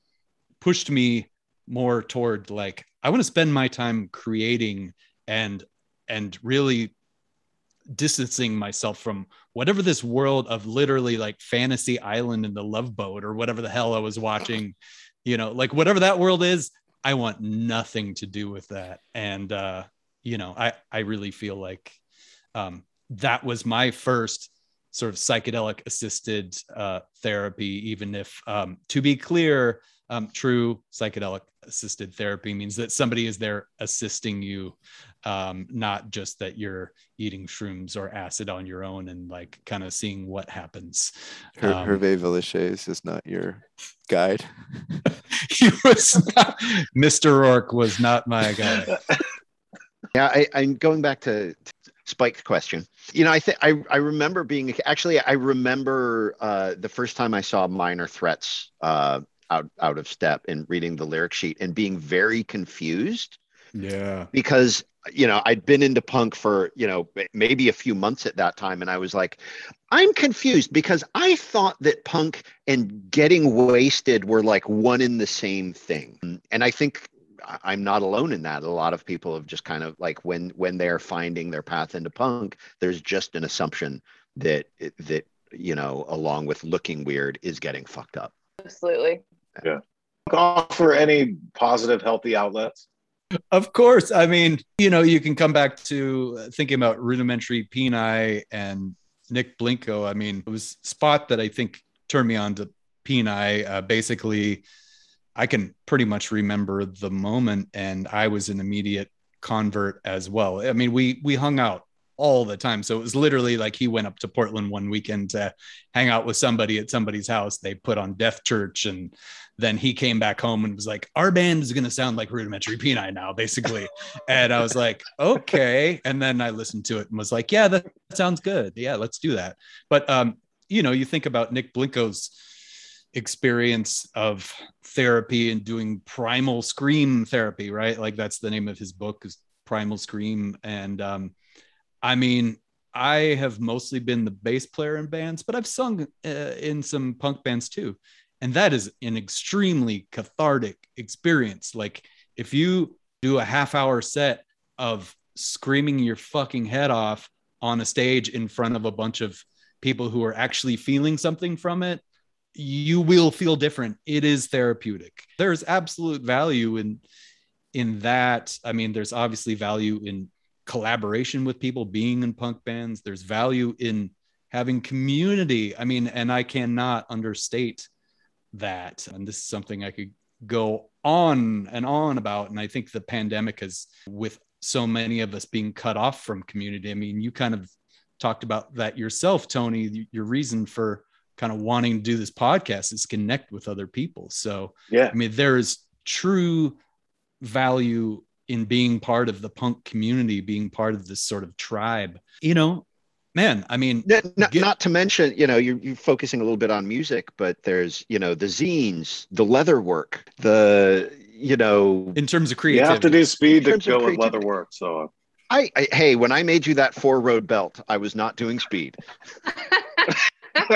pushed me more toward like i want to spend my time creating and and really distancing myself from whatever this world of literally like fantasy island and the love boat or whatever the hell i was watching you know like whatever that world is i want nothing to do with that. And uh you know i i really feel like um that was my first sort of psychedelic assisted uh, therapy, even if, um, to be clear, um, true psychedelic assisted therapy means that somebody is there assisting you, um, not just that you're eating shrooms or acid on your own and like kind of seeing what happens. Her, Um, Hervé Villechaize is not your guide. he was not, Mr. Roarke was not my guy. Yeah, I, I'm going back to to Spike's question. You know, I think I I remember being actually I remember uh, the first time I saw Minor Threats uh, out out of step and reading the lyric sheet and being very confused Yeah. because you know I'd been into punk for you know maybe a few months at that time and I was like I'm confused because I thought that punk and getting wasted were like one in the same thing and I think I- I'm not alone in that a lot of people have just kind of like when when they're finding their path into punk there's just an assumption that that you know along with looking weird is getting fucked up Absolutely. Yeah. Offer any positive, healthy outlets. Of course. I mean, you know, you can come back to thinking about rudimentary Peni and Nick Blinko. I mean, it was Spot that I think turned me on to Peni. Uh, basically, I can pretty much remember the moment, and I was an immediate convert as well. I mean, we we hung out all the time, so it was literally like he went up to Portland one weekend to hang out with somebody at somebody's house. They put on Death Church, and then he came back home and was like, "Our band is going to sound like Rudimentary Peni now, basically." and I was like, "Okay." And then I listened to it and was like, "Yeah, that sounds good. Yeah, let's do that." But um, you know, you think about Nick Blinko's experience of therapy and doing primal scream therapy, right? Like that's the name of his book is Primal Scream. And um, I mean, I have mostly been the bass player in bands, but I've sung uh, in some punk bands too. And that is an extremely cathartic experience. Like if you do a half hour set of screaming your fucking head off on a stage in front of a bunch of people who are actually feeling something from it, you will feel different. It is therapeutic. There's absolute value in in that. I mean, there's obviously value in collaboration with people being in punk bands. There's value in having community. I mean, and I cannot understate that. And this is something I could go on and on about. And I think the pandemic has, with so many of us being cut off from community. I mean, you kind of talked about that yourself, Tony. Your reason for kind of wanting to do this podcast is connect with other people. So, Yeah. I mean, there is true value in being part of the punk community, being part of this sort of tribe. You know, man, I mean, N- not, Get- not to mention, you know, you're, you're focusing a little bit on music, but there's, you know, the zines, the leather work, the, you know, in terms of You creativity, have to do speed to terms of go with creativity. leather work. So I, I, hey, when I made you that four row belt, I was not doing speed.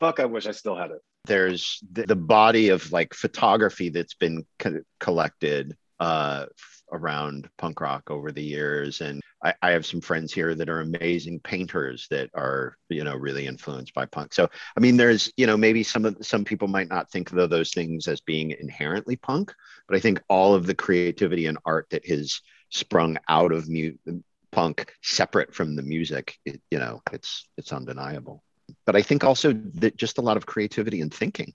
fuck, I wish I still had it. There's the, the body of like photography that's been co- collected uh, around punk rock over the years. And I, I, have some friends here that are amazing painters that are, you know, really influenced by punk. So, I mean, there's, you know, maybe some of some people might not think of those things as being inherently punk, but I think all of the creativity and art that has sprung out of mu- punk separate from the music, it, you know, it's, it's undeniable. But I think also that just a lot of creativity and thinking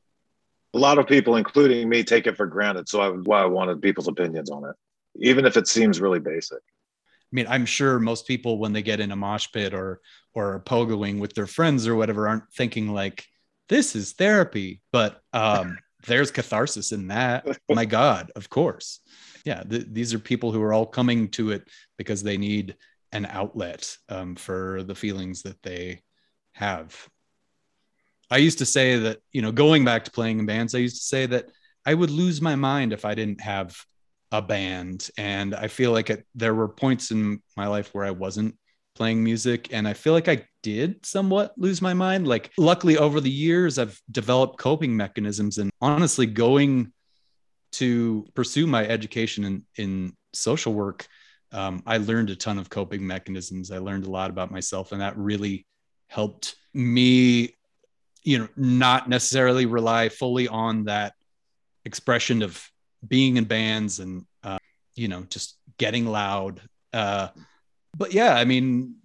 a lot of people, including me, take it for granted. So I, why I wanted people's opinions on it, even if it seems really basic. I mean, I'm sure most people when they get in a mosh pit or or pogoing with their friends or whatever aren't thinking like this is therapy, but um, there's catharsis in that. My God, of course. Yeah, th- these are people who are all coming to it because they need an outlet um, for the feelings that they have. I used to say that, you know, going back to playing in bands, I used to say that I would lose my mind if I didn't have a band. And I feel like it, there were points in my life where I wasn't playing music. And I feel like I did somewhat lose my mind. Like, luckily, over the years, I've developed coping mechanisms. And honestly, going to pursue my education in, in social work, um, I learned a ton of coping mechanisms. I learned a lot about myself, and that really helped me you know not necessarily rely fully on that expression of being in bands and uh, you know just getting loud. Uh, but yeah i mean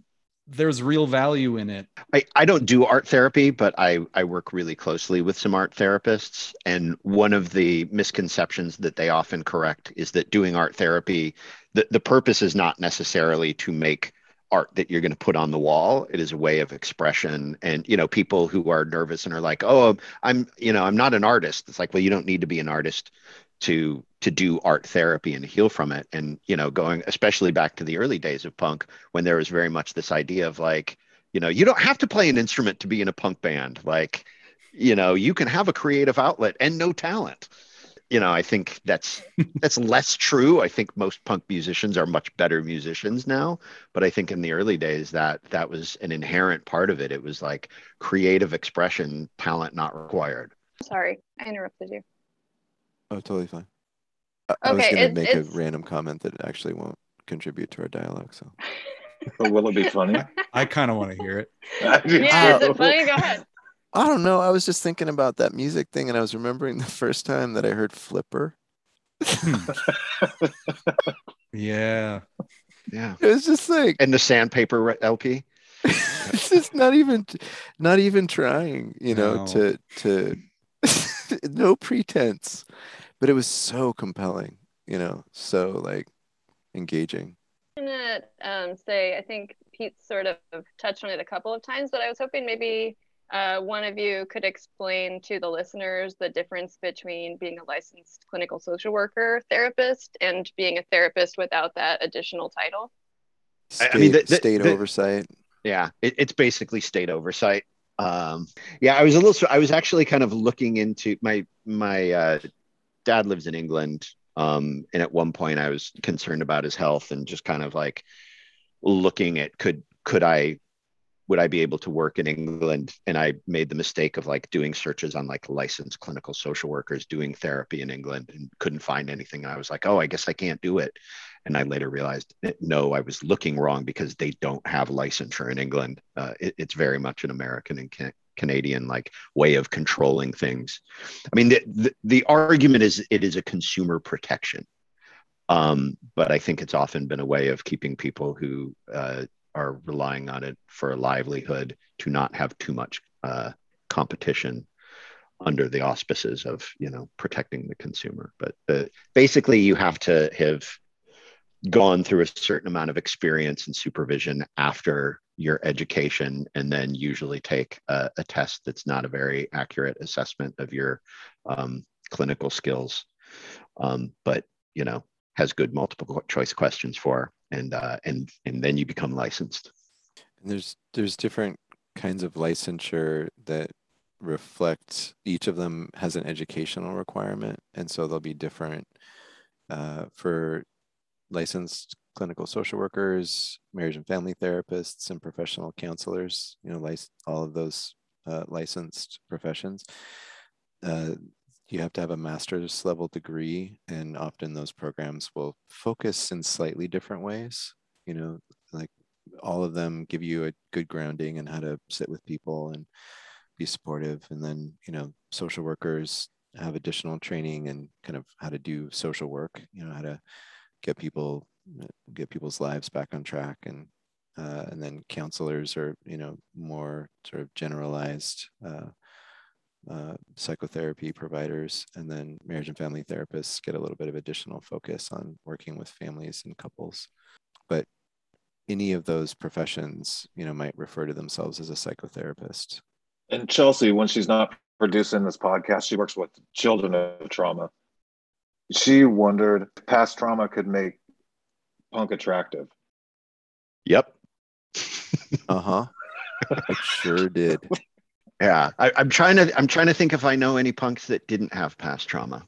there's real value in it. I, I don't do art therapy but I, I work really closely with some art therapists. And one of the misconceptions that they often correct is that doing art therapy the, the purpose is not necessarily to make art that you're going to put on the wall. It is a way of expression. And you know people who are nervous and are like oh i'm you know i'm not an artist. It's like well you don't need to be an artist to to do art therapy and heal from it. And you know going especially back to the early days of punk when there was very much this idea of like you know you don't have to play an instrument to be in a punk band. Like you know you can have a creative outlet and no talent you know i think that's that's less true. I think most punk musicians are much better musicians now but i think in the early days that that was an inherent part of it. It was like creative expression talent not required. Sorry i interrupted you. Oh totally fine. I, okay, I was going to make it's... a random comment that actually won't contribute to our dialogue so. Will it be funny? I kind of want to hear it yeah is it funny? Go ahead I don't know. I was just thinking about that music thing, and I was remembering the first time that I heard Flipper. yeah, yeah. It was just like and the sandpaper LP. it's just not even, not even trying, you know, no. to to no pretense, but it was so compelling, you know, so like engaging. I'm gonna um, say I think Pete sort of touched on it a couple of times, but I was hoping maybe uh, one of you could explain to the listeners the difference between being a licensed clinical social worker therapist and being a therapist without that additional title. State, I mean, the, the, state the, oversight. Yeah, it, it's basically state oversight. Um, yeah, I was a little. I was actually kind of looking into my my uh, dad lives in England, um, and at one point I was concerned about his health and just kind of like looking at could could I would I be able to work in England? And I made the mistake of like doing searches on like licensed clinical social workers doing therapy in England and couldn't find anything. And I was like, oh, I guess I can't do it. And I later realized, no, I was looking wrong because they don't have licensure in England. Uh, it, it's very much an American and can- Canadian like way of controlling things. I mean, the, the, the argument is it is a consumer protection. Um, but I think it's often been a way of keeping people who uh, are relying on it for a livelihood to not have too much uh, competition under the auspices of you know protecting the consumer. But uh, basically you have to have gone through a certain amount of experience and supervision after your education and then usually take a, a test that's not a very accurate assessment of your um, clinical skills um, but you know has good multiple choice questions for and uh, and and then you become licensed. And there's there's different kinds of licensure that reflect each of them has an educational requirement, and so they'll be different uh, for licensed clinical social workers, marriage and family therapists, and professional counselors. You know, lic- all of those uh, licensed professions. Uh, you have to have a master's level degree, and often those programs will focus in slightly different ways. You know, like all of them give you a good grounding in how to sit with people and be supportive. And then, you know, social workers have additional training and kind of how to do social work, you know, how to get people, get people's lives back on track. And, uh, and then counselors are, you know, more sort of generalized uh, uh, psychotherapy providers. And then marriage and family therapists get a little bit of additional focus on working with families and couples. But any of those professions, you know, might refer to themselves as a psychotherapist. And Chelsea, when she's not producing this podcast, she works with children of trauma. She wondered if past trauma could make punk attractive. Yep. uh huh. it sure did. Yeah, I, I'm trying to. I'm trying to think if I know any punks that didn't have past trauma.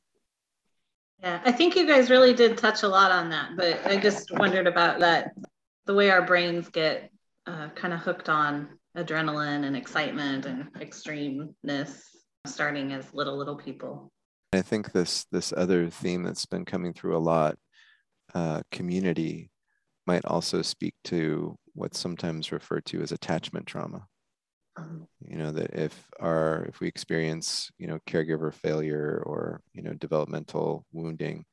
Yeah, I think you guys really did touch a lot on that, but I just wondered about that the way our brains get uh, kind of hooked on adrenaline and excitement and extremeness starting as little little people i think this this other theme that's been coming through a lot uh, community might also speak to what's sometimes referred to as attachment trauma um, you know that if our if we experience you know caregiver failure or you know developmental wounding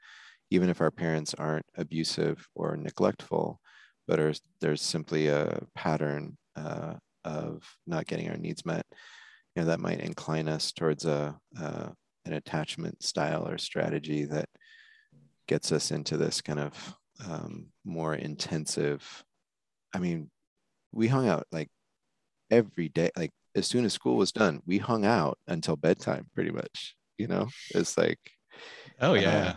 even if our parents aren't abusive or neglectful but are, there's simply a pattern uh, of not getting our needs met, you know, that might incline us towards a, an attachment style or strategy that gets us into this kind of um, more intensive. I mean, we hung out like every day, like as soon as school was done, we hung out until bedtime pretty much, you know, it's like, oh yeah.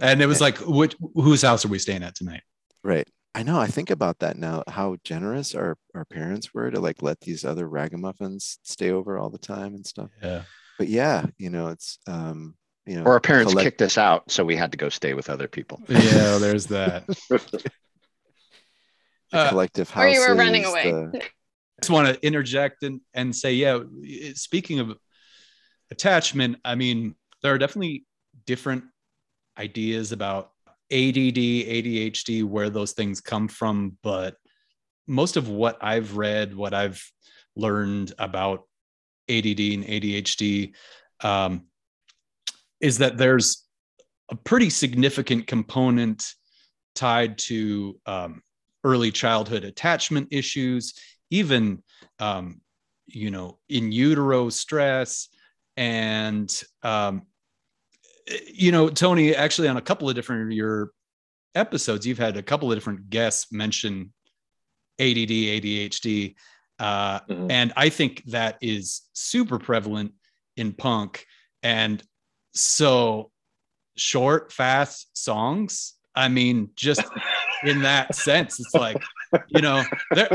Uh, and it was like, which, whose house are we staying at tonight? Right. I know. I think about that now. How generous our our parents were to like let these other ragamuffins stay over all the time and stuff. Yeah. But yeah, you know, it's um, you know, or our parents collect- kicked us out, so we had to go stay with other people. Yeah, there's that. the uh, collective house. Or you were running away. The... I just want to interject and and say, yeah. Speaking of attachment, I mean, there are definitely different ideas about ADD, ADHD, where those things come from, but most of what I've read, what I've learned about ADD and ADHD um, is that there's a pretty significant component tied to um, early childhood attachment issues, even um, you know in utero stress and um, you know, Tony, actually, on a couple of different of your episodes, you've had a couple of different guests mention ADD, ADHD. Uh, mm-hmm. And I think that is super prevalent in punk. And so short, fast songs, I mean, just in that sense, it's like, you know,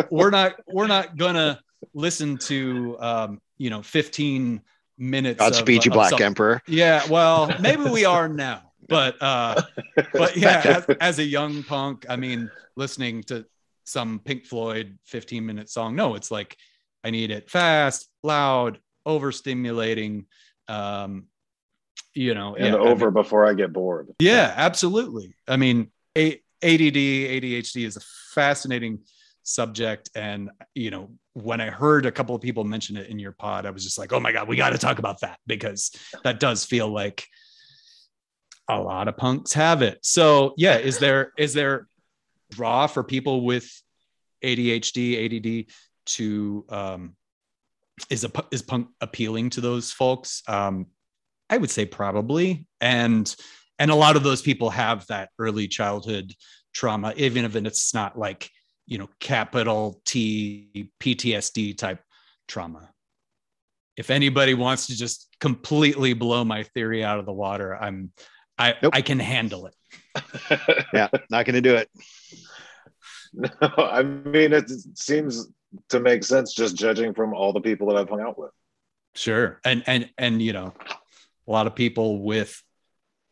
we're not, we're not gonna listen to, um, you know, 15 minutes. Godspeed, you Black Emperor. Yeah, well, maybe we are now, but uh, but yeah, as, as, a young punk, I mean, listening to some Pink Floyd 15 minute song, no, it's like I need it fast, loud, overstimulating. Um, you know, and yeah, over I mean, before I get bored. Yeah, absolutely. I mean, a- ADD, ADHD is a fascinating subject. And you know when i heard a couple of people mention it in your pod i was just like oh my god we got to talk about that because that does feel like a lot of punks have it. So yeah is there is there draw for people with adhd add to um is a is punk appealing to those folks? Um i would say probably. And and a lot of those people have that early childhood trauma even if it's not like you know, capital T PTSD type trauma. If anybody wants to just completely blow my theory out of the water, I'm I nope. I can handle it. yeah, not going to do it. No, I mean it seems to make sense just judging from all the people that I've hung out with. Sure. And and and you know, a lot of people with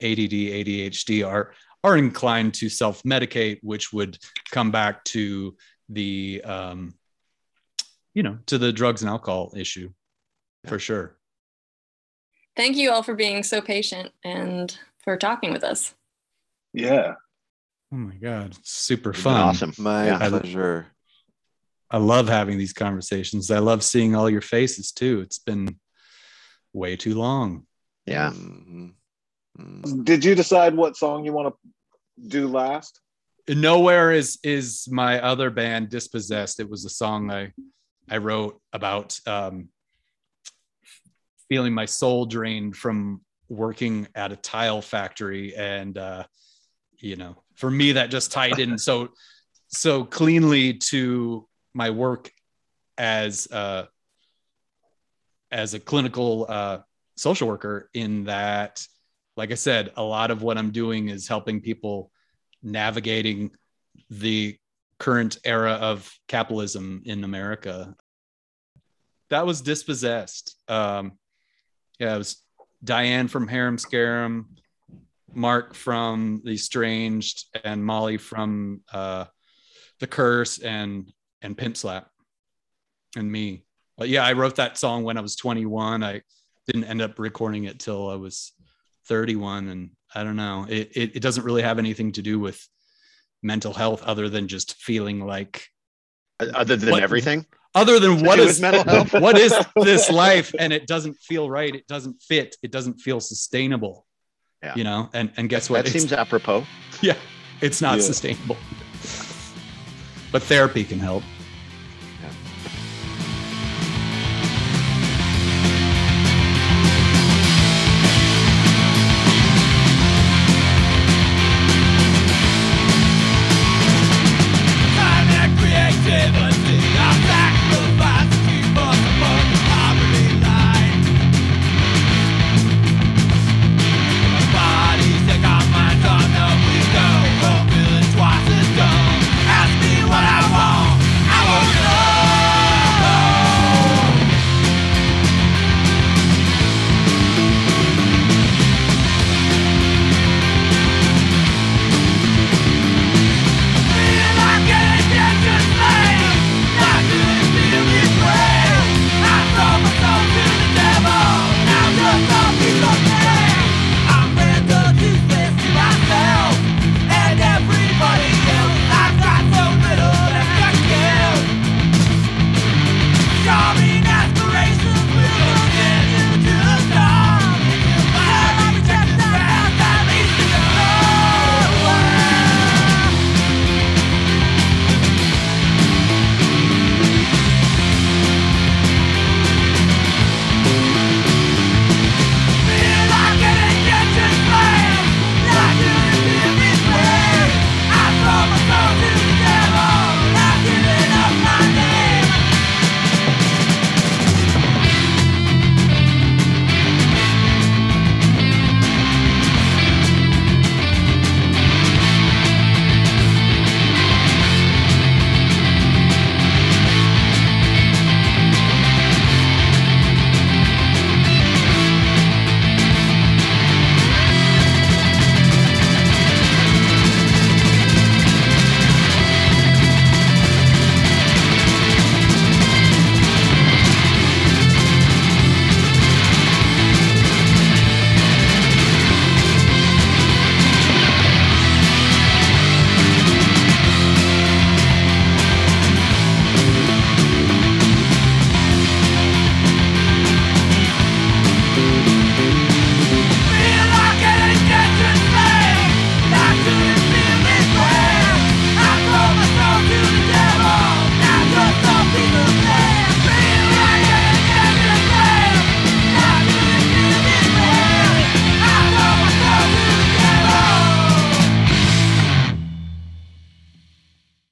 ADD, ADHD are are inclined to self medicate, which would come back to the, um, you know, to the drugs and alcohol issue for sure. thank you all for being so patient and for talking with us. Yeah. Oh my god, super fun. Awesome. My Yeah. pleasure. I love having these conversations. I love seeing all your faces too. It's been way too long. Yeah. Mhm. Did you decide what song you want to do last? Nowhere is is my other band Dispossessed. It was a song I I wrote about um, feeling my soul drained from working at a tile factory, and uh, you know, for me that just tied in so so cleanly to my work as uh, as a clinical uh, social worker. In that, like I said, a lot of what I'm doing is helping people navigating the current era of capitalism in America. That was dispossessed. Um, yeah, it was Diane from Harum Scarum, Mark from The Estranged, and Molly from uh, The Curse and and Pimp Slap, and me. But yeah, I wrote that song when I was 21. I didn't end up recording it till I was 31, and I don't know. It it, it doesn't really have anything to do with mental health other than just feeling like Other than What- everything. other than what is mental health? what is this life and it doesn't feel right it doesn't fit it doesn't feel sustainable Yeah. you know and and guess what That It's- seems apropos. yeah it's not Yeah. sustainable but therapy can help